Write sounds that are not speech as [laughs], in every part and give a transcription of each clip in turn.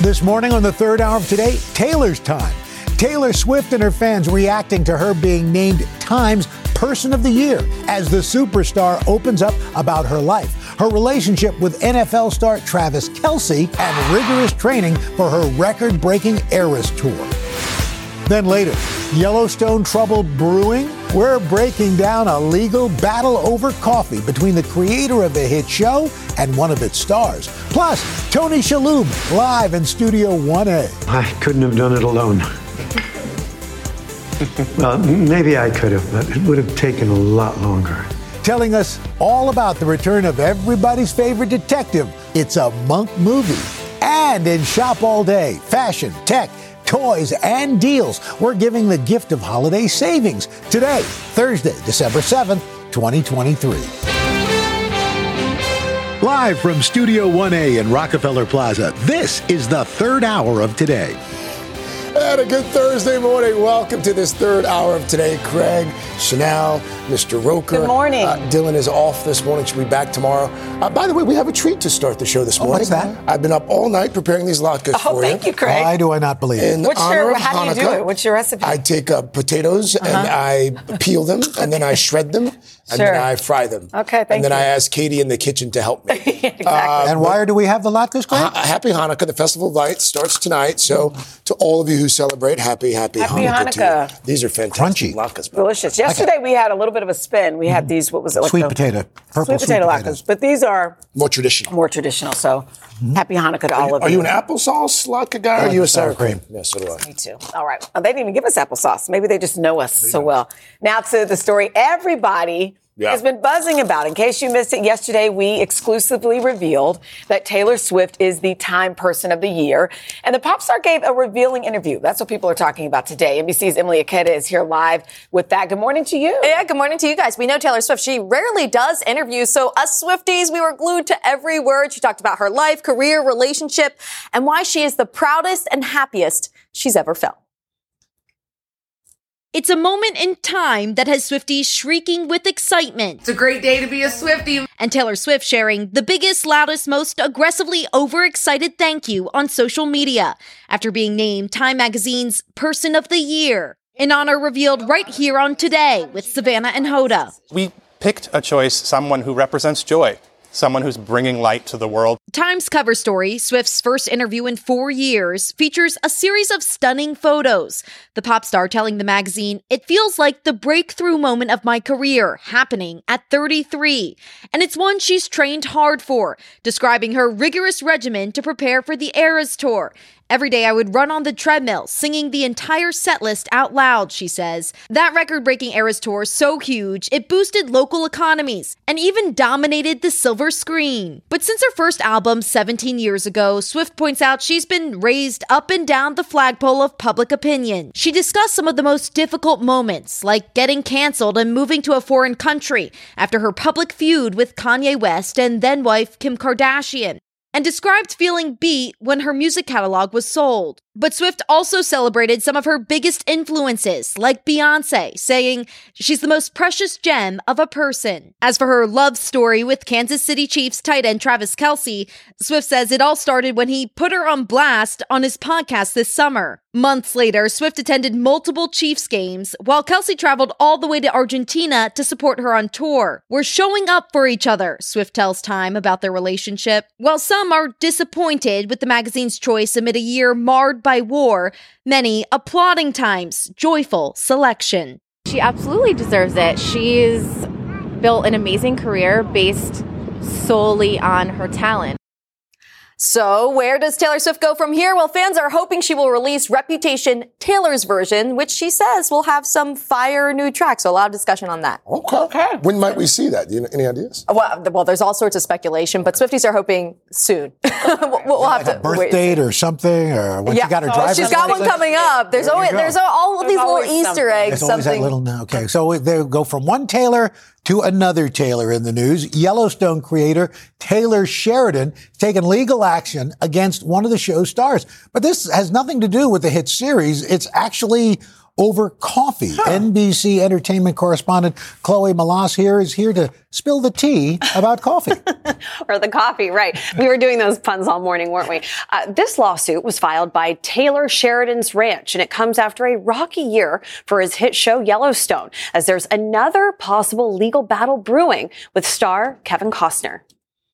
This morning on the third hour of today, Taylor's time. Taylor Swift and her fans reacting to her being named Time's Person of the Year as the superstar opens up about her life, her relationship with NFL star Travis Kelce, and rigorous training for her record breaking Eras tour. Then later, Yellowstone trouble brewing? We're breaking down a legal battle over coffee between the creator of the hit show and one of its stars. Plus, Tony Shalhoub live in Studio 1A. I couldn't have done it alone. well, maybe I could have, but it would have taken a lot longer. Telling us all about the return of everybody's favorite detective. It's a monk movie. And in Shop All Day, fashion, tech, toys, and deals. We're giving the gift of holiday savings today, Thursday, December 7th, 2023. Live from Studio 1A in Rockefeller Plaza, this is the third hour of today. And a good Thursday morning. Welcome to this third hour of today. Craig, Chanel, Mr. Roker. Good morning. Uh, Dylan is off this morning. She'll be back tomorrow. Uh, by the way, we have a treat to start the show this morning. Oh, what's that? I've been up all night preparing these latkes oh, for thank you, Craig. Why do I not believe In it? What's honor your, of how Hanukkah, do you do it? What's your recipe? I take uh, potatoes Uh-huh. and I peel them and then I shred them and Sure. then I fry them. Okay, thank you. And then you. I ask Katie in the kitchen to help me. [laughs] exactly. and why do we have the latkes, Craig? Ha- happy Hanukkah. The Festival of Lights starts tonight. So to all of you who celebrate, happy, happy, Happy Hanukkah. to Hanukkah. These are fantastic Crunchy. latkes. Delicious. Yesterday we had a little bit of a spin. We had mm-hmm. these. What was it? Like Sweet the- potato. Purple sweet sweet potato potatoes. latkes. But these are More traditional. more traditional. So mm-hmm. happy Hanukkah to all of Are you. Are you an applesauce latke guy or are you a sour cream? Yes, so do I. Me too. All right. Oh, they didn't even give us applesauce. Maybe they just know us so well. Now to the story everybody Yeah. has been buzzing about. In case you missed it yesterday, we exclusively revealed that Taylor Swift is the Time Person of the Year. And the pop star gave a revealing interview. That's what people are talking about today. NBC's Emilie Ikeda is here live with that. Good morning to you. Yeah, good morning to you guys. We know Taylor Swift. She rarely does interviews. So us Swifties, we were glued to every word. She talked about her life, career, relationship, and why she is the proudest and happiest she's ever felt. It's a moment in time that has Swifties shrieking with excitement. It's a great day to be a Swifty. And Taylor Swift sharing the biggest, loudest, most aggressively overexcited thank you on social media after being named Time Magazine's Person of the Year. An honor revealed right here on Today with Savannah and Hoda. We picked a choice, someone who represents joy, someone who's bringing light to the world. Time's cover story, Swift's first interview in four years, features a series of stunning photos. The pop star telling the magazine, It feels like the breakthrough moment of my career happening at 33. And it's one she's trained hard for, describing her rigorous regimen to prepare for the Eras tour. Every day I would run on the treadmill, singing the entire set list out loud, she says. That record breaking Eras tour so huge, it boosted local economies and even dominated the silver screen. But since her first album 17 years ago, Swift points out she's been raised up and down the flagpole of public opinion. She discussed some of the most difficult moments, like getting canceled and moving to a foreign country after her public feud with Kanye West and then wife Kim Kardashian and described feeling beat when her music catalog was sold. But Swift also celebrated some of her biggest influences, like Beyonce, saying she's the most precious gem of a person. As for her love story with Kansas City Chiefs tight end Travis Kelce, Swift says it all started when he put her on blast on his podcast this summer. Months later, Swift attended multiple Chiefs games, while Kelce traveled all the way to Argentina to support her on tour. We're showing up for each other, Swift tells Time about their relationship. While some are disappointed with the magazine's choice amid a year marred by war, many applauding Time's joyful selection. She absolutely deserves it. She's built an amazing career based solely on her talent. So, where does Taylor Swift go from here? Well, fans are hoping she will release Reputation Taylor's version, which she says will have some fire new tracks. So, a lot of discussion on that. Okay. okay. When might we see that? Do you know, any ideas? Uh, well, well, there's all sorts of speculation, but Swifties are hoping soon. [laughs] we'll, we'll have like to birth wait. date or something, or when yeah. she got her oh, driver's She's got one coming up. There's there always there's all there's these little Easter something. eggs. There's always something. that little. Okay, so they go from one Taylor to another Taylor in the news. Yellowstone creator Taylor Sheridan taken legal action against one of the show's stars. But this has nothing to do with the hit series. It's actually over coffee. Huh. NBC entertainment correspondent Chloe Melas here is here to spill the tea about coffee. [laughs] or the coffee, right. We were doing those puns all morning, weren't we? Uh, this lawsuit was filed by Taylor Sheridan's Ranch, and it comes after a rocky year for his hit show Yellowstone, as there's another possible legal battle brewing with star Kevin Costner.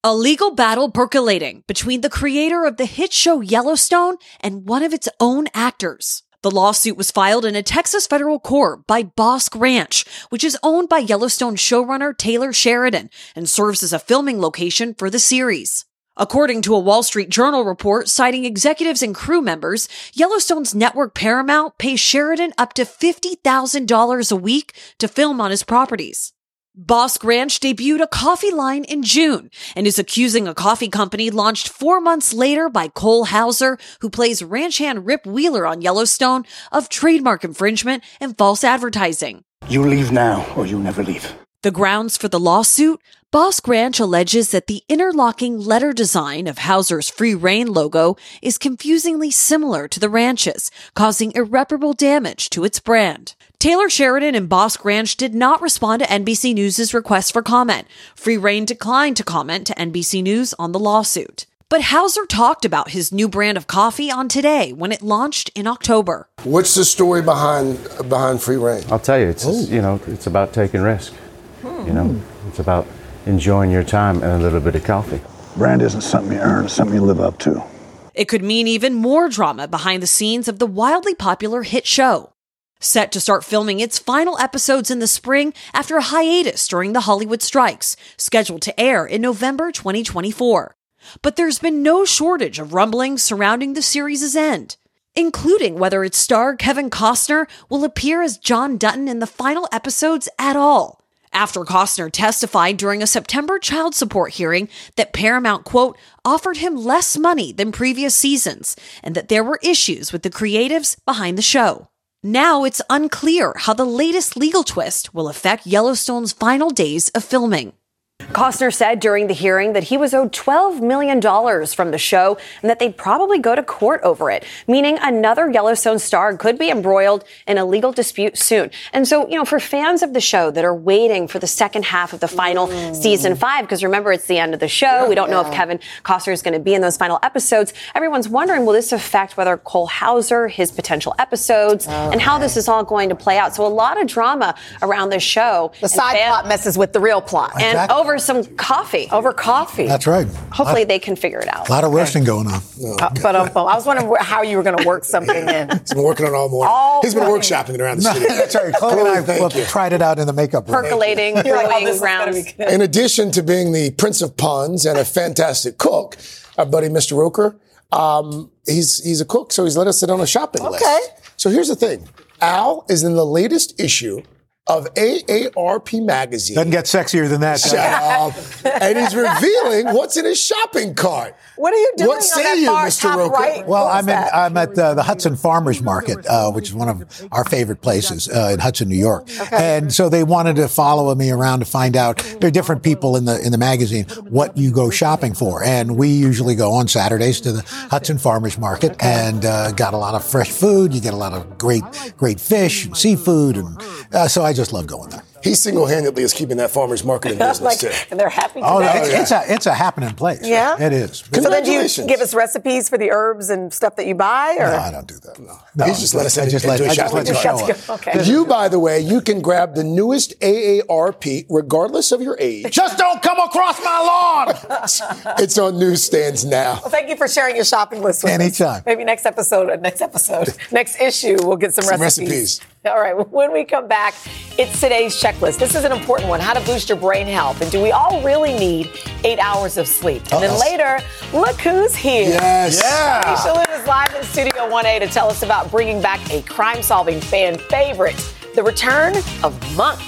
A legal battle percolating between the creator of the hit show Yellowstone and one of its own actors. The lawsuit was filed in a Texas federal court by Bosque Ranch, which is owned by Yellowstone showrunner Taylor Sheridan and serves as a filming location for the series. According to a Wall Street Journal report citing executives and crew members, Yellowstone's network Paramount pays Sheridan up to $50,000 a week to film on his properties. Bosque Ranch debuted a coffee line in June and is accusing a coffee company launched four months later by Cole Hauser, who plays ranch hand Rip Wheeler on Yellowstone, of trademark infringement and false advertising. You leave now or you never leave. The grounds for the lawsuit? Bosque Ranch alleges that the interlocking letter design of Hauser's Free Rein logo is confusingly similar to the ranch's, causing irreparable damage to its brand. Taylor Sheridan and Bosque Ranch did not respond to NBC News' request for comment. Free Rein declined to comment to NBC News on the lawsuit. But Hauser talked about his new brand of coffee on Today when it launched in October. What's the story behind behind Free Rein? I'll tell you, it's you know, it's about taking risk. Hmm. You know, it's about enjoying your time and a little bit of coffee. Brand isn't something you earn, it's something you live up to. It could mean even more drama behind the scenes of the wildly popular hit show set to start filming its final episodes in the spring after a hiatus during the Hollywood strikes, scheduled to air in November 2024. But there's been no shortage of rumblings surrounding the series' end, including whether its star Kevin Costner will appear as John Dutton in the final episodes at all. After Costner testified during a September child support hearing that Paramount, quote, offered him less money than previous seasons and that there were issues with the creatives behind the show. Now it's unclear how the latest legal twist will affect Yellowstone's final days of filming. Costner said during the hearing that he was owed $12 million from the show and that they'd probably go to court over it, meaning another Yellowstone star could be embroiled in a legal dispute soon. And so, you know, for fans of the show that are waiting for the second half of the final mm. season five, because remember, it's the end of the show. Yeah, we don't yeah. know if Kevin Costner is going to be in those final episodes. Everyone's wondering, will this affect whether Cole Hauser, his potential episodes, okay. and how this is all going to play out? So a lot of drama around this show. The side fan- plot messes with the real plot. Exactly. And over some coffee. Over coffee. That's right. Hopefully they can figure it out. A lot of roasting going on. Uh, but um, I was wondering how you were going to work something in. [laughs] He's been working on all morning. All He's been morning. workshopping it around the studio. That's right. Chloe and I well, tried it out in the makeup room. Percolating, brewing rounds. In addition to being the prince of puns and a fantastic cook, our buddy Mr. Roker, um, he's he's a cook, so he's let us sit on a shopping okay. list. Okay. So here's the thing. Al is in the latest issue of AARP magazine. Doesn't get sexier than that. Shut up. and he's revealing what's in his shopping cart. What are you doing? What say you, Mr. Roker? Right? Well, I'm in, I'm at uh, the Hudson Farmers Market, uh, which is one of our favorite places uh, in Hudson, New York. Okay. And so they wanted to follow me around to find out. There are different people in the in the magazine what you go shopping for, and we usually go on Saturdays to the Hudson Farmers Market okay. and uh, got a lot of fresh food. You get a lot of great great fish and seafood, and uh, so I just love going there he single-handedly is keeping that farmers market in [laughs] business like, too. And they're happy. Oh, it's, it's, a it's a happening place. Yeah, it is. So then, do you give us recipes for the herbs and stuff that you buy? Or? No, I don't do that. No, no He's just let us. I just let, I just let the show [laughs] up. Okay. You, by the way, you can grab the newest AARP, regardless of your age. Just don't come across my lawn. [laughs] it's on newsstands now. Well, thank you for sharing your shopping list with me. Anytime. us. Maybe next episode, next episode, next issue, we'll get some, some recipes. recipes. [laughs] All right, when we come back, it's today's checklist. This is an important one how to boost your brain health. And do we all really need eight hours of sleep? And then later, look who's here. Yes. Yeah. Keisha Lynn is live in Studio 1A to tell us about bringing back a crime solving fan favorite, the return of Monk.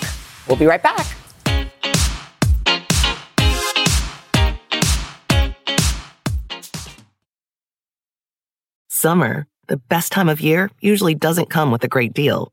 We'll be right back. Summer, the best time of year, usually doesn't come with a great deal.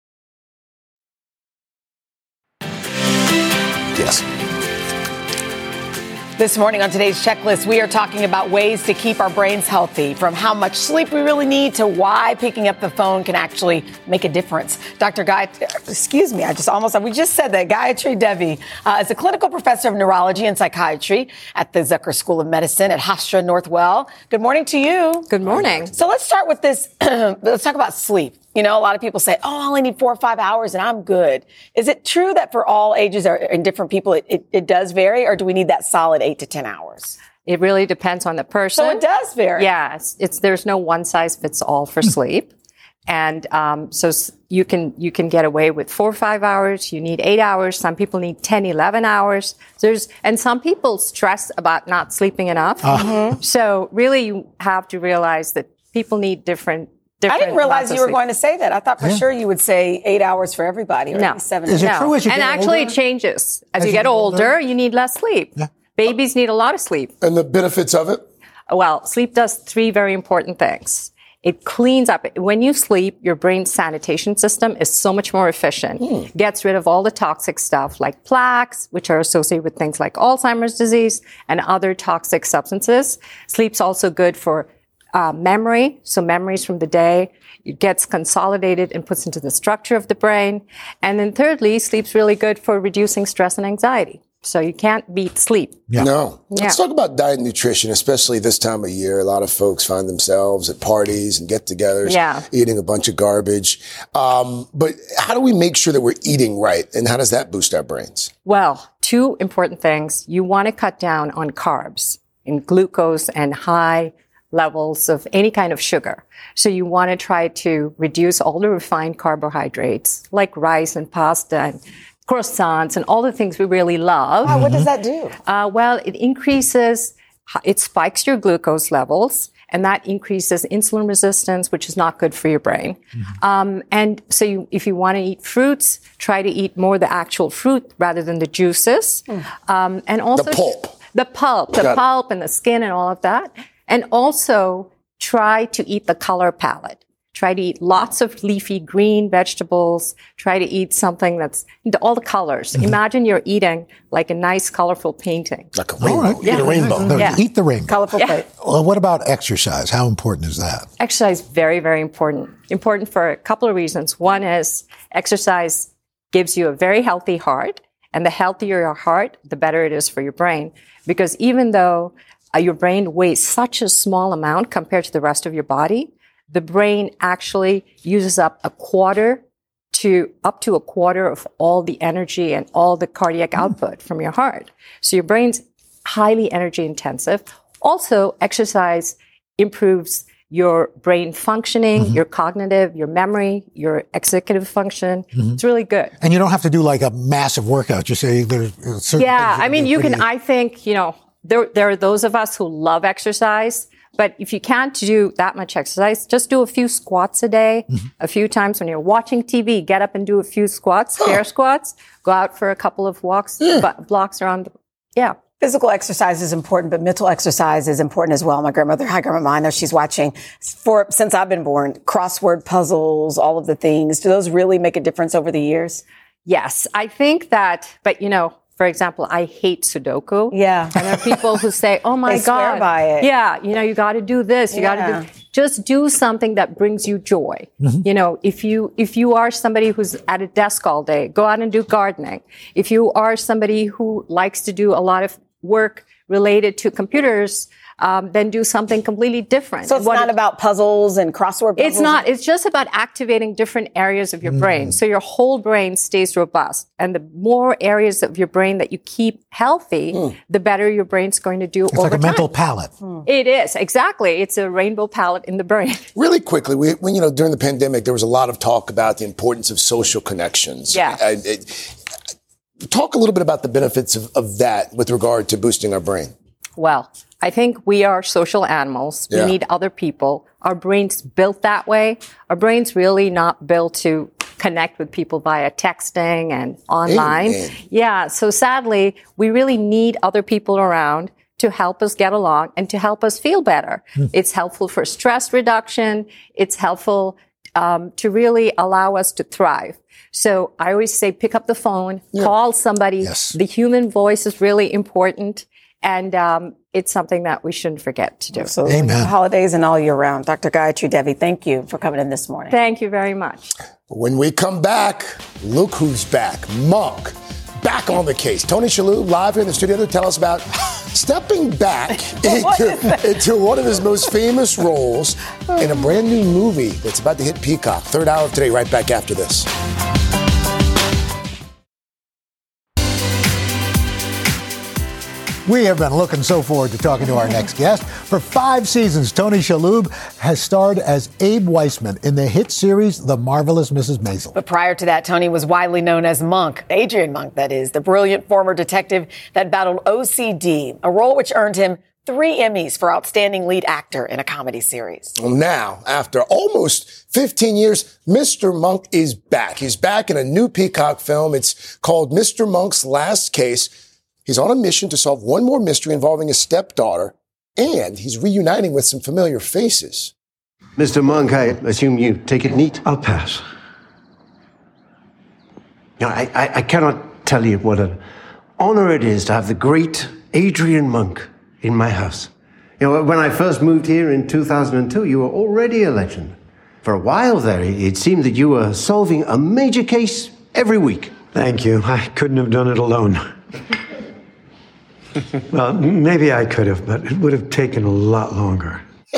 Yes. This morning on today's checklist, we are talking about ways to keep our brains healthy, from how much sleep we really need to why picking up the phone can actually make a difference. Dr. Guy, excuse me, I just almost, we just said that. Gayatri Devi uh, is a clinical professor of neurology and psychiatry at the Zucker School of Medicine at Hofstra Northwell. Good morning to you. Good morning. So let's start with this. [clears throat] let's talk about sleep. You know, a lot of people say, oh, I only need four or five hours and I'm good. Is it true that for all ages or in different people, it, it, it does vary, or do we need that solid eight to 10 hours? It really depends on the person. So it does vary. Yeah, it's, it's there's no one size fits all for [laughs] sleep, and um, so you can you can get away with four or five hours. You need eight hours. Some people need 10, 11 hours. There's and some people stress about not sleeping enough. Mhm. So really, you have to realize that people need different. I didn't realize you were sleep. going to say that. I thought for Yeah. sure you would say eight hours for everybody or No. maybe seven. no. and actually, it changes as, you get older. You need less sleep. Yeah. Babies need a lot of sleep. And the benefits of it? Well, sleep does three very important things. It cleans up. When you sleep, your brain's sanitation system is so much more efficient. Hmm. Gets rid of all the toxic stuff like plaques, which are associated with things like Alzheimer's disease and other toxic substances. Sleep's also good for uh, memory. So memories from the day. It gets consolidated and puts into the structure of the brain. And then thirdly, sleep's really good for reducing stress and anxiety. So you can't beat sleep. No. Yeah. Let's talk about diet and nutrition, especially this time of year. A lot of folks find themselves at parties and get togethers, Yeah. eating a bunch of garbage. Um, but how do we make sure that we're eating right? And how does that boost our brains? Well, two important things. You want to cut down on carbs and glucose and high levels of any kind of sugar. So you want to try to reduce all the refined carbohydrates like rice and pasta and croissants and all the things we really love. Wow, what does that do? Uh, well, it increases, it spikes your glucose levels, and that increases insulin resistance, which is not good for your brain. Um, and so, you, if you want to eat fruits, try to eat more the actual fruit rather than the juices. Um, and also The pulp. the pulp, the pulp, and the skin, and all of that. And also try to eat the color palette. Try to eat lots of leafy green vegetables. Try to eat something that's all the colors. Mm-hmm. Imagine you're eating like a nice, colorful painting. Like a All right. Yeah. Eat a rainbow. No, Yeah. Eat the rainbow. Colorful Yeah. plate. Well, what about exercise? How important is that? Exercise very, very important. Important for a couple of reasons. One is exercise gives you a very healthy heart, and the healthier your heart, the better it is for your brain. Because even though uh, your brain weighs such a small amount compared to the rest of your body, the brain actually uses up a quarter to up to a quarter of all the energy and all the cardiac hmm. output from your heart. So your brain's highly energy intensive. Also, exercise improves your brain functioning, mm-hmm. your cognitive, your memory, your executive function. Mm-hmm. It's really good. And you don't have to do like a massive workout. You say there's certain Yeah, I mean, you pretty can. I think you know there there are those of us who love exercise, but if you can't do that much exercise, just do a few squats a day, Mm-hmm. a few times when you're watching TV. Get up and do a few squats, [gasps] air squats. Go out for a couple of walks, bu- blocks around. The, yeah. Physical exercise is important, but mental exercise is important as well. My grandmother, hi grandma, I know she's watching for since I've been born. Crossword puzzles, all of the things. Do those really make a difference over the years? Yes, I think that, but you know, for example, I hate Sudoku. Yeah. And there are people who say, oh my [laughs] They swear God. by it. Yeah, you know, you got to do this. You got to do, just do something that brings you joy. Mm-hmm. You know, if you, if you are somebody who's at a desk all day, go out and do gardening. If you are somebody who likes to do a lot of work related to computers, um, then do something completely different. So it's What not about puzzles and crossword puzzles. it's not. It's just about activating different areas of your brain. Mm. So your whole brain stays robust. And the more areas of your brain that you keep healthy, mm. the better your brain's going to do It's over like a time. mental palette. Hmm. It is, exactly. It's a rainbow palette in the brain. [laughs] Really quickly, we, when you know during the pandemic, there was a lot of talk about the importance of social connections. Yeah. And it- talk a little bit about the benefits of, of that with regard to boosting our brain. Well, I think we are social animals. Yeah. We need other people. Our brain's built that way. Our brain's really not built to connect with people via texting and online. Amen. Yeah. So sadly, we really need other people around to help us get along and to help us feel better. It's helpful for stress reduction. It's helpful um, to really allow us to thrive. So I always say, pick up the phone, call somebody. The human voice is really important. And um, it's something that we shouldn't forget to do. So holidays and all year round. Dr. Gayatri Devi, thank you for coming in this morning. Thank you very much. When we come back, look who's back. Monk, back on the case. Tony Shalhoub live here in the studio to tell us about stepping back [laughs] into, into one of his most famous roles in a brand new movie that's about to hit Peacock. Third hour of today, right back after this. We have been looking so forward to talking to our next guest. For five seasons, Tony Shalhoub has starred as Abe Weissman in the hit series The Marvelous Mrs. Maisel. But prior to that, Tony was widely known as Monk, Adrian Monk, that is, the brilliant former detective that battled OCD, a role which earned him three Emmys for Outstanding Lead Actor in a Comedy Series. Well, now, after almost 15 years, Mr. Monk is back. He's back in a new Peacock film. It's called Mr. Monk's Last Case. He's on a mission to solve one more mystery involving his stepdaughter, and he's reuniting with some familiar faces. Mr. Monk, I assume you take it neat? I'll pass. You know, I, I, I cannot tell you what an honor it is to have the great Adrian Monk in my house. You know, when I first moved here in 2002, you were already a legend. For a while there, it seemed that you were solving a major case every week. Thank you. I couldn't have done it alone. [laughs] well, maybe I could have, but it would have taken a lot longer. [laughs]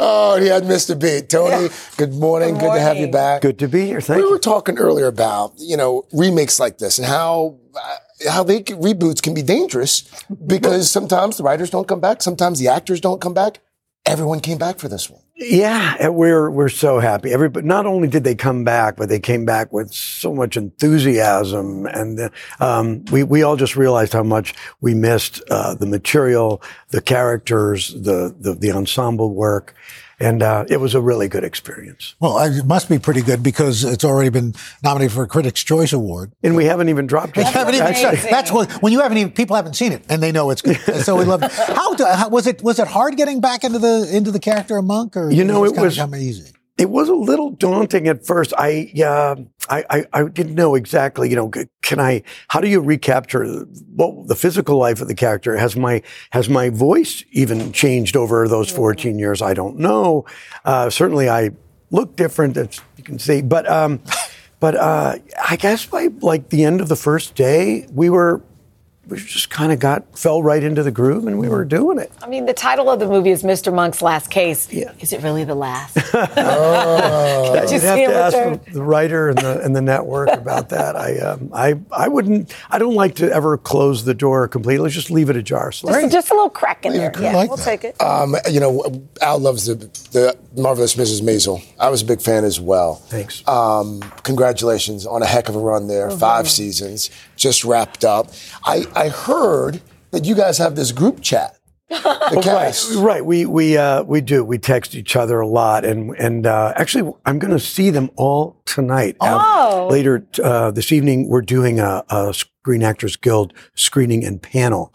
oh, he had missed a beat. Tony, good morning. Good, to have you back. Good to be here. Thank we you. were talking earlier about, you know, remakes like this and how uh, how they reboots can be dangerous because sometimes the writers don't come back, sometimes the actors don't come back. Everyone came back for this one. Yeah, we're we're so happy. Everybody, not only did they come back, but they came back with so much enthusiasm, and uh, um, we we all just realized how much we missed uh, the material, the characters, the the, the ensemble work, and uh, it was a really good experience. Well, it must be pretty good because it's already been nominated for a Critics' Choice Award. And we haven't even dropped it. We [laughs] haven't even, that's, that's what, when you haven't even people haven't seen it and they know it's good. [laughs] so we love it. How, do, how was it? Was it hard getting back into the into the character of Monk, or You know, did it kinda was- easy. It was a little daunting at first. I, uh, I, I, I didn't know exactly, you know, can I, how do you recapture what the physical life of the character? Has my, has my voice even changed over those 14 years? I don't know. Uh, certainly I look different, as you can see, but, um, but, uh, I guess by like the end of the first day, we were we just kind of got fell right into the groove, and we were doing it. I mean, the title of the movie is Mr. Monk's Last Case. Yeah. Is it really the last? [laughs] Oh. Did you You'd have see him to ask return? the, the writer and the and the network about that. I um, I I wouldn't. I don't like to ever close the door completely. Let's just leave it ajar. So Just, just a little crack in there. I Yeah, like we'll that. take it. Um, you know, Al loves the, the marvelous Mrs. Maisel. I was a big fan as well. Thanks. Um, congratulations on a heck of a run there. Five seasons just wrapped up. I, I heard that you guys have this group chat. [laughs] The cast. right, right. We we uh, we do. We text each other a lot, and and uh, actually, I'm going to see them all tonight. Oh. later uh, this evening, we're doing a, a Screen Actors Guild screening and panel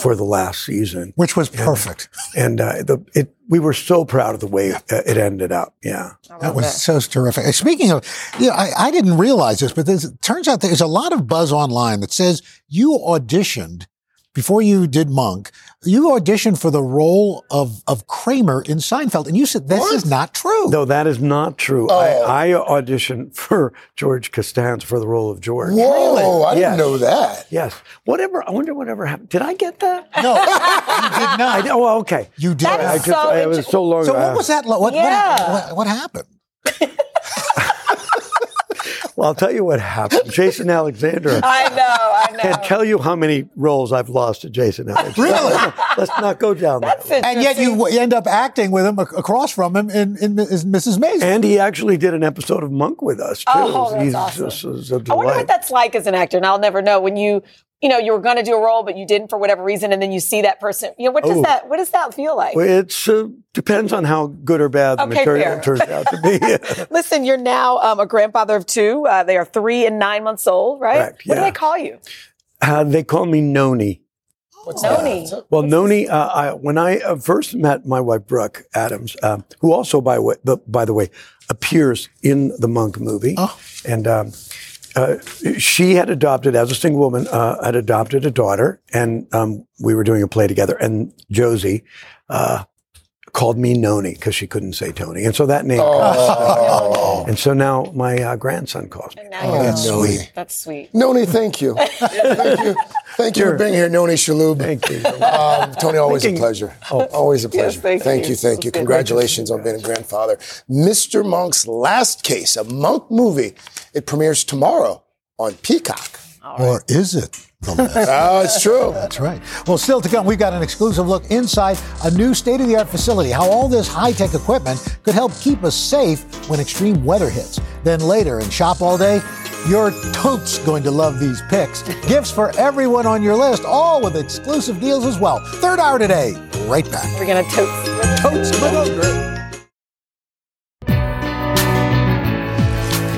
for the last season, which was perfect. And, uh, the it we were so proud of the way uh, it ended up. Yeah, That was so terrific. Speaking of, you know, I, I didn't realize this, but it turns out there's a lot of buzz online that says you auditioned before you did Monk. You auditioned for the role of of Kramer in Seinfeld, and you said this is not true. No, that is not true. I, oh. I auditioned [laughs] for George Costanza for the role of George. Whoa, oh, I didn't Yes. know that. Yes. Whatever. I wonder whatever happened. Did I get that? No, you did not. [laughs] I, oh, okay. You did. I not. just, I, it was so long So ago. what was that? Like? What, Yeah. what, what, what happened? [laughs] Well, I'll tell you what happened. [laughs] Jason Alexander. I know, I know. Can't tell you how many roles I've lost to Jason Alexander. Really? Let's not go down that. And yet you end up acting with him across from him in, in Mrs. Maisel. And he actually did an episode of Monk with us too. Oh, that's He's awesome. just was a I wonder what that's like as an actor, and I'll never know when you, you know, you were going to do a role, but you didn't for whatever reason, and then you see that person. You know, what does Oh. that? What does that feel like? Well, it's uh, depends on how good or bad the Okay, material fair. turns out to be. [laughs] Listen, you're now um, a grandfather of two. Uh, they are three and nine months old, right? Correct, What do yeah. they call you? uh, they call me Noni. What's Noni. Well, Noni, uh, I, when I uh, first met my wife Brooke Adams, um, who also, by, way, the, by the way, appears in the Monk movie, and um, uh, she had adopted, as a single woman, uh, had adopted a daughter, and um, we were doing a play together. And Josie uh, called me Noni because she couldn't say Tony, and so that name. Oh. [laughs] and so now my uh, grandson calls me. Now that's you're- sweet. That's sweet. Noni, thank you. [laughs] thank you. Thank you for being here, Noni Shalhoub. Thank you. Um, Tony, always Thinking- a pleasure. Oh. always a pleasure. Yes, pleasure. thank you, you. thank you. Good. Congratulations on being a grandfather. Mr. Monk's Last Case, a Monk movie. It premieres tomorrow on Peacock. Or is it? The last? [laughs] Oh, it's true. That's right. Well, still to come, we've got an exclusive look inside a new state of the art facility, how all this high tech equipment could help keep us safe when extreme weather hits. Then later in Shop All Day, your totes going to love these picks. Gifts for everyone on your list, all with exclusive deals as well. Third hour today, right back. We're gonna totes. Totes.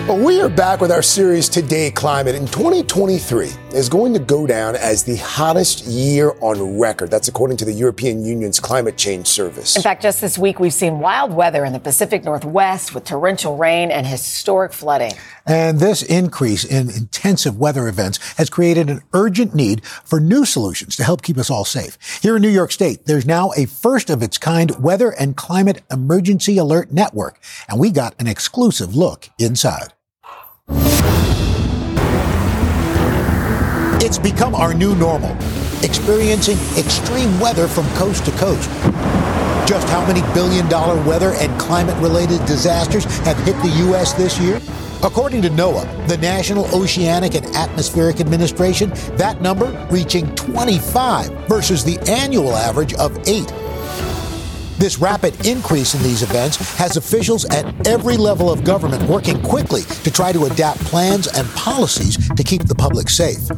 Well, we are back with our series Today Climate, and 2023 is going to go down as the hottest year on record. That's according to the European Union's Climate Change Service. In fact, just this week, we've seen wild weather in the Pacific Northwest with torrential rain and historic flooding. And this increase in intensive weather events has created an urgent need for new solutions to help keep us all safe. Here in New York State, there's now a first of its kind weather and climate emergency alert network. And we got an exclusive look inside. It's become our new normal, experiencing extreme weather from coast to coast. Just how many billion dollar weather and climate related disasters have hit the U.S. this year? According to NOAA, the National Oceanic and Atmospheric Administration, that number reaching 25 versus the annual average of 8. This rapid increase in these events has officials at every level of government working quickly to try to adapt plans and policies to keep the public safe.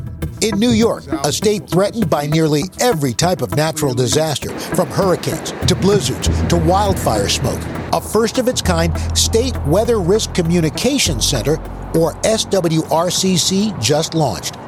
In New York, a state threatened by nearly every type of natural disaster, from hurricanes to blizzards to wildfire smoke, a first of its kind State Weather Risk Communication Center, or SWRCC, just launched.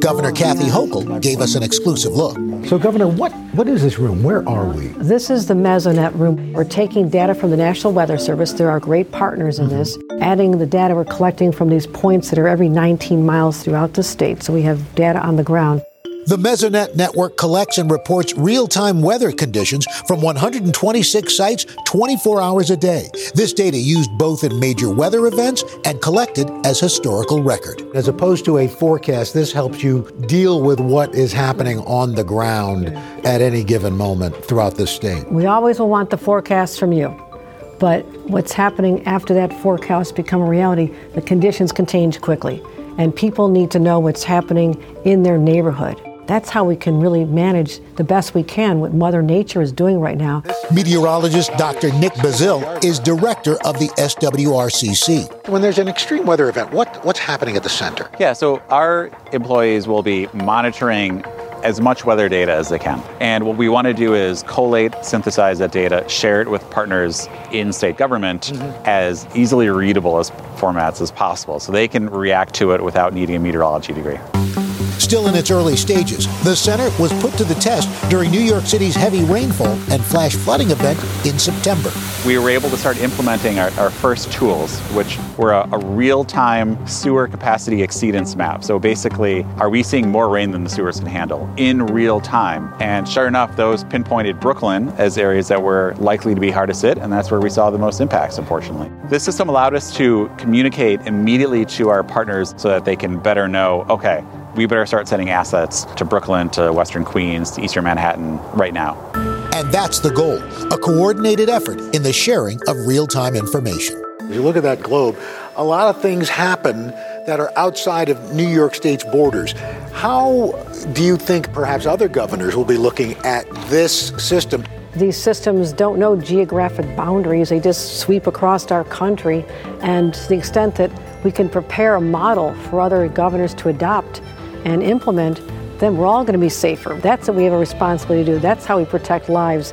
Governor Kathy Hochul gave us an exclusive look. So, Governor, what, what is this room? Where are we? This is the Mesonet room. We're taking data from the National Weather Service. They're our great partners in mm-hmm. this, adding the data we're collecting from these points that are every 19 miles throughout the state. So we have data on the ground. The Mesonet network collects and reports real time weather conditions from 126 sites 24 hours a day. This data used both in major weather events and collected as historical record. As opposed to a forecast, this helps you deal with what is happening on the ground at any given moment throughout the state. We always will want the forecast from you. But what's happening after that forecast become a reality, the conditions can change quickly. And people need to know what's happening in their neighborhood. That's how we can really manage the best we can what Mother Nature is doing right now. Meteorologist Dr. Nick Bassill is director of the SWRCC. When there's an extreme weather event, what, what's happening at the center? Yeah, so our employees will be monitoring as much weather data as they can. And what we want to do is collate, synthesize that data, share it with partners in state government mm-hmm. as easily readable as formats as possible so they can react to it without needing a meteorology degree. Still in its early stages, the center was put to the test during New York City's heavy rainfall and flash flooding event in September. We were able to start implementing our, our first tools, which were a, a real time sewer capacity exceedance map. So basically, are we seeing more rain than the sewers can handle in real time? And sure enough, those pinpointed Brooklyn as areas that were likely to be hardest hit, and that's where we saw the most impacts, unfortunately. This system allowed us to communicate immediately to our partners so that they can better know okay, we better start sending assets to Brooklyn, to Western Queens, to Eastern Manhattan right now. And that's the goal a coordinated effort in the sharing of real time information. If you look at that globe, a lot of things happen that are outside of New York State's borders. How do you think perhaps other governors will be looking at this system? These systems don't know geographic boundaries, they just sweep across our country. And to the extent that we can prepare a model for other governors to adopt, and implement, then we're all going to be safer. That's what we have a responsibility to do. That's how we protect lives.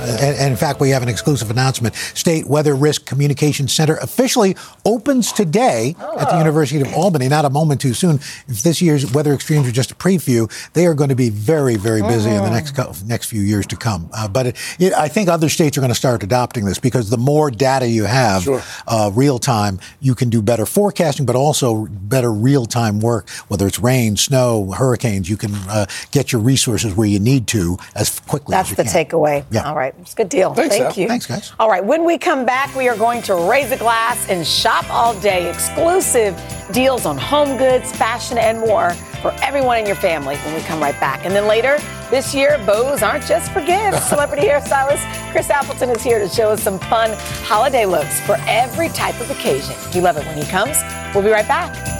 And, and, in fact, we have an exclusive announcement. State Weather Risk Communication Center officially opens today at the University of Albany. Not a moment too soon. If this year's weather extremes are just a preview, they are going to be very, very busy in the next next few years to come. Uh, but it, it, I think other states are going to start adopting this because the more data you have, sure. uh, real time, you can do better forecasting, but also better real time work. Whether it's rain, snow, hurricanes, you can uh, get your resources where you need to as quickly. That's as the can. That's the takeaway. Yeah. All right. It's a good deal. Thanks, Thank Al. you. Thanks, guys. All right. When we come back, we are going to raise a glass and shop all day. Exclusive deals on home goods, fashion, and more for everyone in your family when we come right back. And then later this year, bows aren't just for gifts. [laughs] Celebrity hairstylist Chris Appleton is here to show us some fun holiday looks for every type of occasion. You love it when he comes. We'll be right back.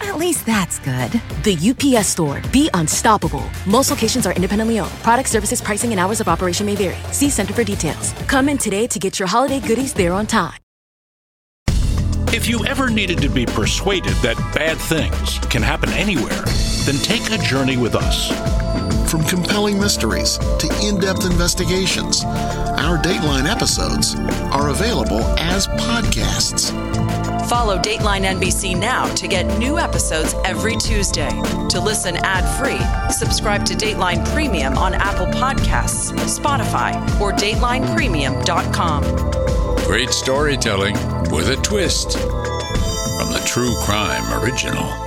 At least that's good. The UPS store. Be unstoppable. Most locations are independently owned. Product services, pricing, and hours of operation may vary. See Center for details. Come in today to get your holiday goodies there on time. If you ever needed to be persuaded that bad things can happen anywhere, then take a journey with us. From compelling mysteries to in depth investigations, our Dateline episodes are available as podcasts. Follow Dateline NBC now to get new episodes every Tuesday. To listen ad free, subscribe to Dateline Premium on Apple Podcasts, Spotify, or DatelinePremium.com. Great storytelling with a twist from the True Crime Original.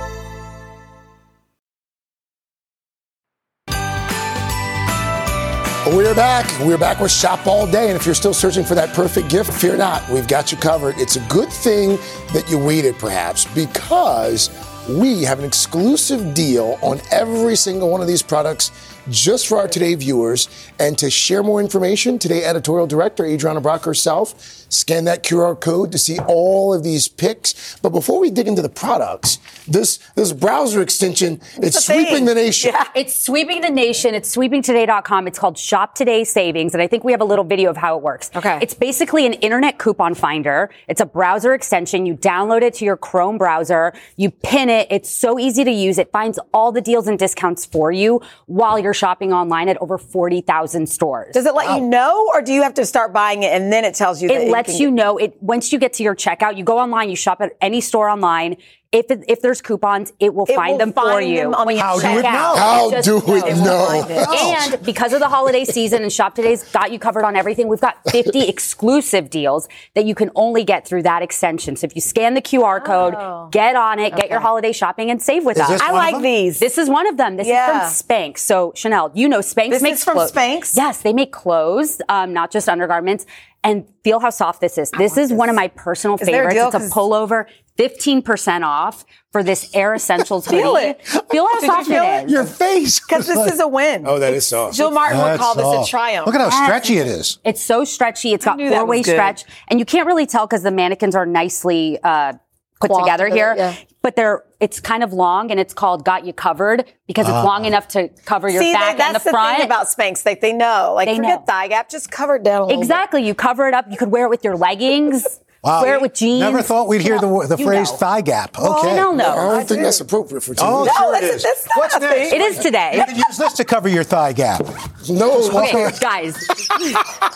We're back. We're back with Shop All Day. And if you're still searching for that perfect gift, fear not. We've got you covered. It's a good thing that you waited, perhaps, because we have an exclusive deal on every single one of these products just for our Today viewers. And to share more information, Today editorial director Adrianna Brach herself scan that QR code to see all of these picks. But before we dig into the products, this this browser extension it's, it's sweeping thing. the nation. Yeah. It's sweeping the nation. It's sweepingtoday.com. It's called Shop Today Savings, and I think we have a little video of how it works. Okay. It's basically an internet coupon finder. It's a browser extension. You download it to your Chrome browser. You pin it. It's so easy to use. It finds all the deals and discounts for you while you're shopping online at over 40,000 stores. Does it let you know, or do you have to start buying it and then it tells you? that It lets you know it once you get to your checkout. You go online, you shop at any store online. If it, if there's coupons, it will It find will them for you. them on the How do check it know? How Just do it know? And because of the holiday season and Shop Today's got you covered on everything, we've got 50 [laughs] exclusive deals that you can only get through that extension. So if you scan the QR code, get on it, get your holiday shopping and save with Is us. this I one of like them? these. This is one of them. This Yeah. is from Spanx. So Chanel, you know Spanx This makes is from clothes. Spanx? Yes, they make clothes, um, not just undergarments. And feel how soft this is. This is one of my personal Is favorites. It's a pullover, 15% off for this Air Essentials hoodie. Feel it. Feel how Did you soft feel it it? is. Your face. [laughs] Because this is a win. Oh, that is soft. Jill Martin would That's call this a triumph. Look at how Yes. stretchy it is. It's so stretchy. It's got four way stretch, and you can't really tell because the mannequins are nicely uh, put Cloth together with it, here. yeah. But they're it's kind of long, and it's called "Got You Covered" because it's Ah. long enough to cover your See, back they, and that's the the, front. thing about Spanx. Like they know. Like They forget know. thigh gap, just cover it down a little exactly. You cover it up. You could wear it with your leggings. Wow. Wear it with jeans. Never thought we'd hear the, the phrase know. thigh gap. Okay. Oh, Chanel I don't think that's appropriate for Oh, today. sure No, it that's- is. that's not What's next? It is today. You can use this to cover your thigh gap. No, Okay, [laughs] guys,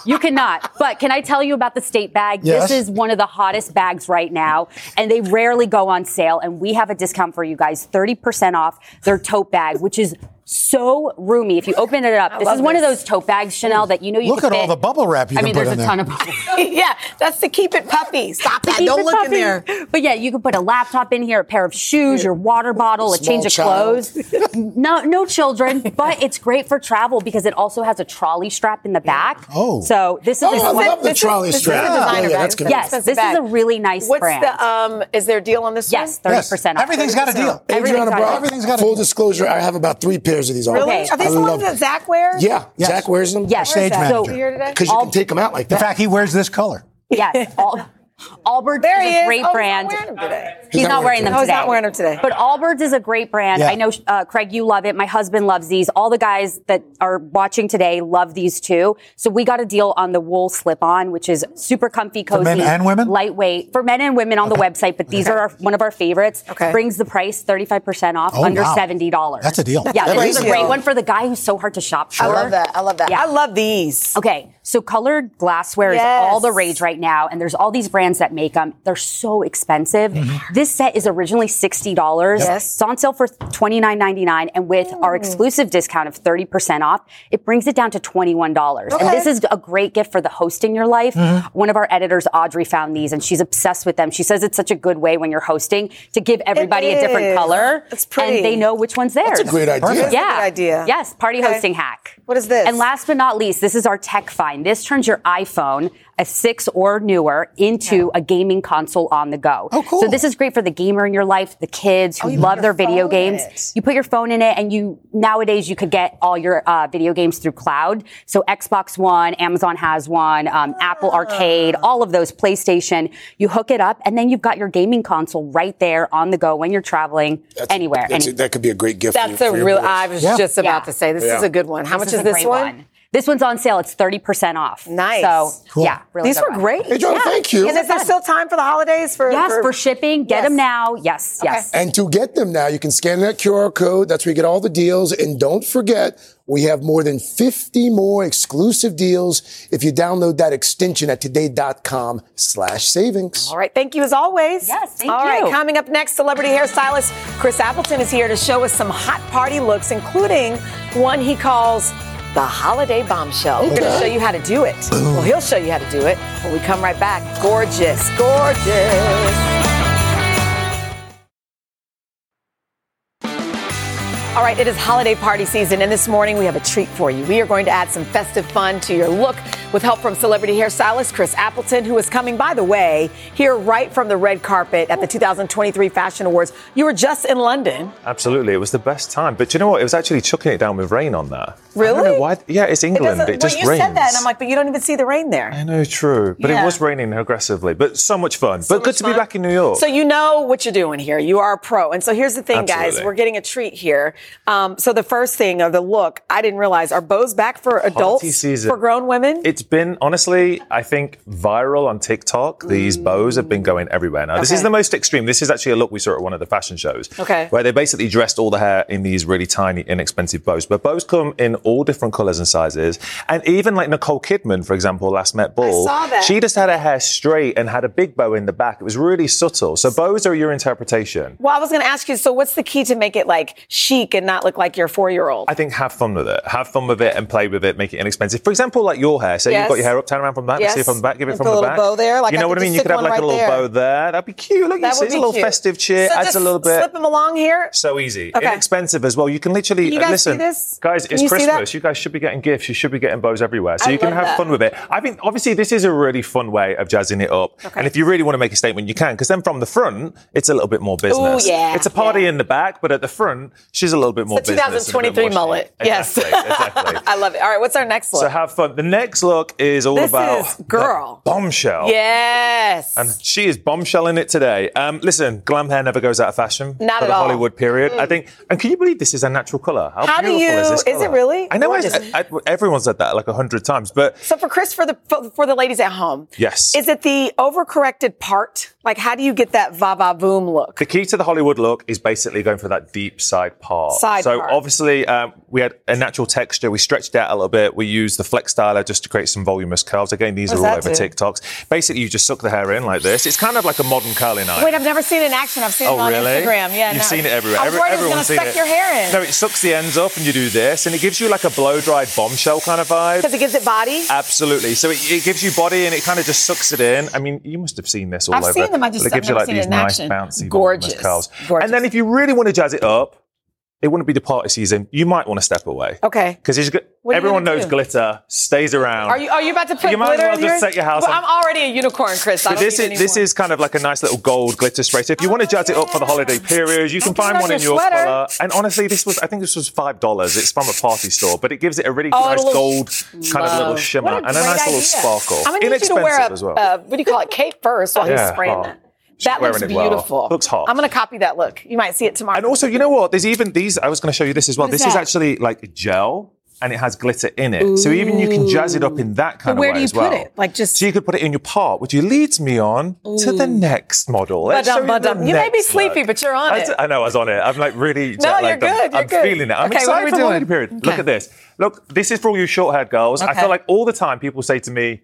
you cannot. But can I tell you about the state bag? Yes. This is one of the hottest bags right now, and they rarely go on sale. And we have a discount for you guys 30% off their tote bag, which is so roomy. If you open it up, this love is one of those tote bags, Chanel, that you know you Look can at all fit- the bubble wrap you I can mean, put there's in a there. ton of [laughs] bubble. [laughs] yeah, that's to keep it puffy. Stop that. Keep Don't it look in puffy. there. But yeah, you can put a laptop in here, a pair of shoes, your water bottle, a Small change of child. clothes. [laughs] no, no children, but it's great for travel because it also has a trolley strap in the back. Oh. so this is Oh, a I love the trolley is strap. a designer Yeah, yeah, that's good. Yes, this bag. is a really nice What's brand. the um? Is there a deal on this yes, thirty percent off. Everything's got a deal. Adrianna got Everything's got a- full disclosure, I have about three pairs of these all Really? Okay. Are these I the ones that Zach wears? Yeah, Yes. Zach wears them. Yes, Stage so manager. Here today? Because you can take them out like In that. fact, he wears this color. yes, all, Allbirds There is he a is. great Oh, he's brand. not wearing them today. He's, not wearing them No, he's today. not wearing them today. But Allbirds is a great brand. Yeah. I know, uh, Craig, you love it. My husband loves these. All the guys that are watching today love these too. So we got a deal on the wool slip-on, which is super comfy, cozy, For men and women? lightweight for men and women on the website. But these Okay. are our, one of our favorites. Okay. brings the price thirty five percent off, Oh, under wow. seventy dollars. That's a deal. Yeah, That this is is a a great deal. one for the guy who's so hard to shop for. I love that. I love that. Yeah. I love these. Okay, so colored glassware Yes. is all the rage right now, and there's all these brands that make them. They're so expensive. Mm-hmm. This set is originally sixty dollars. Yes. It's on sale for twenty nine ninety nine, and with our oh. exclusive discount of thirty percent off, it brings it down to twenty one dollars. And this is a great gift for the host in your life. Mm-hmm. One of our editors, Audrey, found these, and she's obsessed with them. She says it's such a good way when you're hosting to give everybody a different color, It's pretty. and they know which one's theirs. That's a great idea. A Yeah, good idea. Yes, party Okay. hosting hack. What is this? And last but not least, this is our tech find. This turns your iPhone, a six or newer, into a gaming console on the go. Oh, cool. So this is great for the gamer in your life, the kids who Oh, love their video games. You put your phone in it, and you nowadays you could get all your uh, video games through cloud. So Xbox One, Amazon has one, um, Apple Ah. Arcade, all of those, PlayStation. You hook it up, and then you've got your gaming console right there on the go when you're traveling anywhere. That's, And- that could be a great gift. That's for, a for your real. boys. I was Yeah. just about Yeah. to say this Yeah. is a good one. How much is a this great one? This one's on sale. It's 30% off. Nice. So, Cool. yeah, really These were one. great. Hey, John, thank you. And is there still time for the holidays? For Yes, for shipping. Get Yes. them now. Yes, yes. And to get them now, you can scan that QR code. That's where you get all the deals. And don't forget, we have more than 50 more exclusive deals if you download that extension at today.com slash savings. All right. Thank you as always. Yes, thank All right. you. Coming up next, celebrity hairstylist Chris Appleton is here to show us some hot party looks, including one he calls the holiday bombshell. He's going to show you how to do it. Well, he'll show you how to do it when we come right back. Gorgeous, gorgeous. All right, it is holiday party season, and this morning we have a treat for you. We are going to add some festive fun to your look with help from celebrity hairstylist Chris Appleton, who is coming, by the way, here right from the red carpet at the 2023 Fashion Awards. You were just in London. Absolutely, it was the best time. But you know what? It was actually chucking it down with rain on there. Really? why. Yeah, it's England. It, doesn't- just well, you rains. said that, and I'm like, but you don't even see the rain there. I know, true. But Yeah. it was raining aggressively. But so much fun. but good to fun. be back in New York. So you know what you're doing here. You are a pro. And so here's the thing, guys. We're getting a treat here. Um, so the first thing of the look, I didn't realize are bows back for adults for grown women. It's been honestly, I think, viral on TikTok. These mm. bows have been going everywhere now. Okay. This is the most extreme. This is actually a look we saw at one of the fashion shows. Okay. Where they basically dressed all the hair in these really tiny, inexpensive bows. But bows come in all different colours and sizes. And even like Nicole Kidman, for example, last Met Ball. I saw that. She just had her hair straight and had a big bow in the back. It was really subtle. So bows are your interpretation. Well, I was gonna ask you, so what's the key to make it like chic and not look like your four year old. I think have fun with it. Have fun with it and play with it. Make it inexpensive. For example, like your hair. Say yes. you've got your hair up, turn around from the back, yes. see if from the back, give it and from the back. bow there. Like you know I what I mean? You could have like right a little there. bow there. That'd be cute. Look, that you see, it's a little cute. festive cheer. So adds a little bit. Slip them along here. So easy. Okay. Inexpensive as well. You can literally can you guys listen, guys. It's you Christmas. You guys should be getting gifts. You should be getting bows everywhere. So you can have fun with it. I think obviously this is a really fun way of jazzing it up. And if you really want to make a statement, you can. Because then from the front, it's a little bit more business. Ooh, yeah. It's a party in the back, but at the front, she's a little bit more it's 2023 more mullet. Exactly, yes. exactly. [laughs] I love it. All right, what's our next look? So have fun. The next look is all this about is girl bombshell. Yes. And she is bombshelling it today. Um, listen, glam hair never goes out of fashion. Not for at the all. Hollywood period. Mm. I think. And can you believe this is a natural color? How, How beautiful do you? Is, this color? is it really? I know. I, I, everyone said that like a hundred times, but so for Chris, for the for, for the ladies at home, yes. Is it the overcorrected part? Like, how do you get that va va boom look? The key to the Hollywood look is basically going for that deep side part part. Side so part. obviously, uh, we had a natural texture. We stretched out a little bit. We used the flex styler just to create some voluminous curves. Again, these What's are all over do? TikToks. Basically, you just suck the hair in like this. It's kind of like a modern curling iron. Wait, I've never seen it in action. I've seen oh, it on really? Instagram. Yeah, you've no. seen it everywhere. I'm Every, suck it. your hair in. No, it sucks the ends up, and you do this, and it gives you like a blow-dried bombshell kind of vibe. Because it gives it body. Absolutely. So it, it, gives you body, and it kind of just sucks it in. I mean, you must have seen this all I've over. I've seen them. I just it gives you like these nice, action. bouncy, gorgeous curls. Gorgeous. And then if you really want to jazz it up, it wouldn't be the party season. You might want to step away. Okay. Because everyone knows do? glitter stays around. Are you are you about to put you might glitter as well just your... set your house? Well, I'm already a unicorn, Chris. but this is this is kind of like a nice little gold glitter spray. So if you oh, want to jazz yeah. it up for the holiday period, you can find one in your sweater. color. And honestly, this was I think this was five dollars. It's from a party store, but it gives it a really oh, nice gold love. kind of little shimmer a and a nice idea. little sparkle. I'm gonna need you to wear a, well. uh, what do you call it, cape first while yeah. he's spraying oh. that that looks beautiful. Well. Looks hot. I'm going to copy that look. You might see it tomorrow. And also, you know what? There's even these. I was going to show you this as well. This is, actually like gel. And it has glitter in it, Ooh. so even you can jazz it up in that kind but of way as well. Where do you put it? Like just so you could put it in your part, which leads me on Ooh. to the next model. Let's ba-dum, ba-dum. You, you may be sleepy, look. but you're on I it. I know I was on it. I'm like really. no, you're good. You're I'm good. feeling it. I'm okay, excited for the holiday period. Look at this. Look, this is for all you short-haired girls. I feel like all the time people say to me,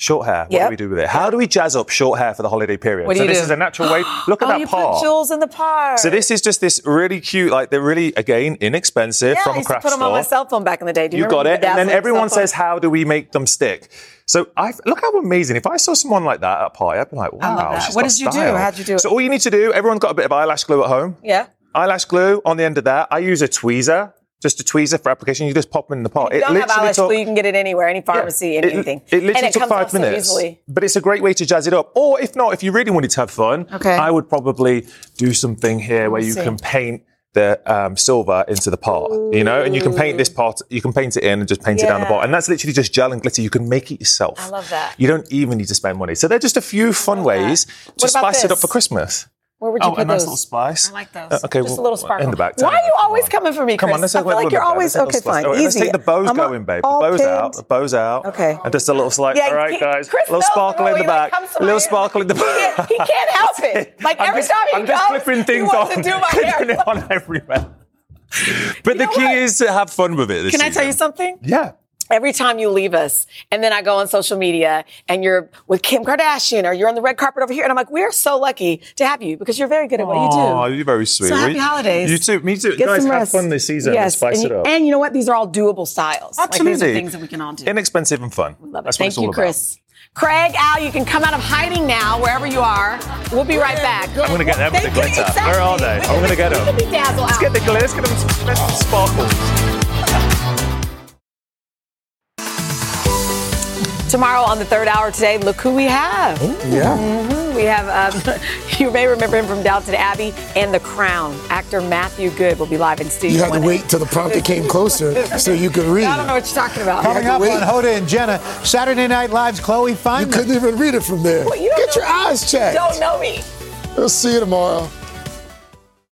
Short hair. What yep. do we do with it? How do we jazz up short hair for the holiday period? so this do? is a natural way. [gasps] Look at oh, that you. Put jewels in the part. So this is just this really cute, like they're really again inexpensive yeah, from I used a craft I put them on my cell phone back in the day. Do you, you got it. And then everyone says, "How do we make them stick?" So I look how amazing. If I saw someone like that at a party, I'd be like, "Wow, she's what did you do? How did you do it?" So all you need to do. Everyone's got a bit of eyelash glue at home. Yeah eyelash glue on the end of that. I use a tweezer just a tweezer for application. You just pop them in the pot. You it don't have Alice, took, you can get it anywhere, any pharmacy, yeah, anything. It, it literally it took five minutes. So but it's a great way to jazz it up. Or if not, if you really wanted to have fun, okay. I would probably do something here where you see. can paint the um, silver into the pot, Ooh. you know, and you can paint this pot, you can paint it in and just paint yeah. it down the pot. And that's literally just gel and glitter. You can make it yourself. I love that. You don't even need to spend money. So they're just a few fun ways that. to spice this? it up for Christmas. Where would you oh, put a nice those? little spice. I like those. Uh, okay, just well, a little sparkle. In the back. Why are you always on. coming for me, Chris? Come on, let's I feel like you're always okay. Fine, easy. Let's take the bows I'm going, babe. The bows pinned. out. The bows out. Okay. And just a little like, yeah, all right, guys. Chris a little sparkle in the back. A little sparkle in the back. He can't help [laughs] it. Like every time he I'm just flipping things off. To do [laughs] my it on everywhere. [laughs] But the key is to have fun with it. Can I tell you something? Yeah every time you leave us and then i go on social media and you're with kim kardashian or you're on the red carpet over here and i'm like we're so lucky to have you because you're very good at what you do oh you're very sweet so happy holidays you too me too Get guys some rest. have fun this season yes. spice and, it up and you know what these are all doable styles absolutely like, these are things that we can all do inexpensive and fun we love it. That's thank you chris about. Craig, Al, you can come out of hiding now, wherever you are. We'll be right back. I'm going to get them with the glitter. Exactly. They're all day. I'm going to get them. Let's get the glitter. Let's get them sparkles. Tomorrow on the third hour today, look who we have. Ooh, yeah. Mm-hmm. We have, um, [laughs] you may remember him from Downton Abbey and The Crown. Actor Matthew Goode will be live in studio. You had to wait till the prompter came closer [laughs] so you could read. I don't know what you're talking about. Coming up wait. on Hoda and Jenna, Saturday Night Live's Chloe Fineman. You couldn't even read it from there. Well, you Get your me. eyes checked. You don't know me. We'll see you tomorrow.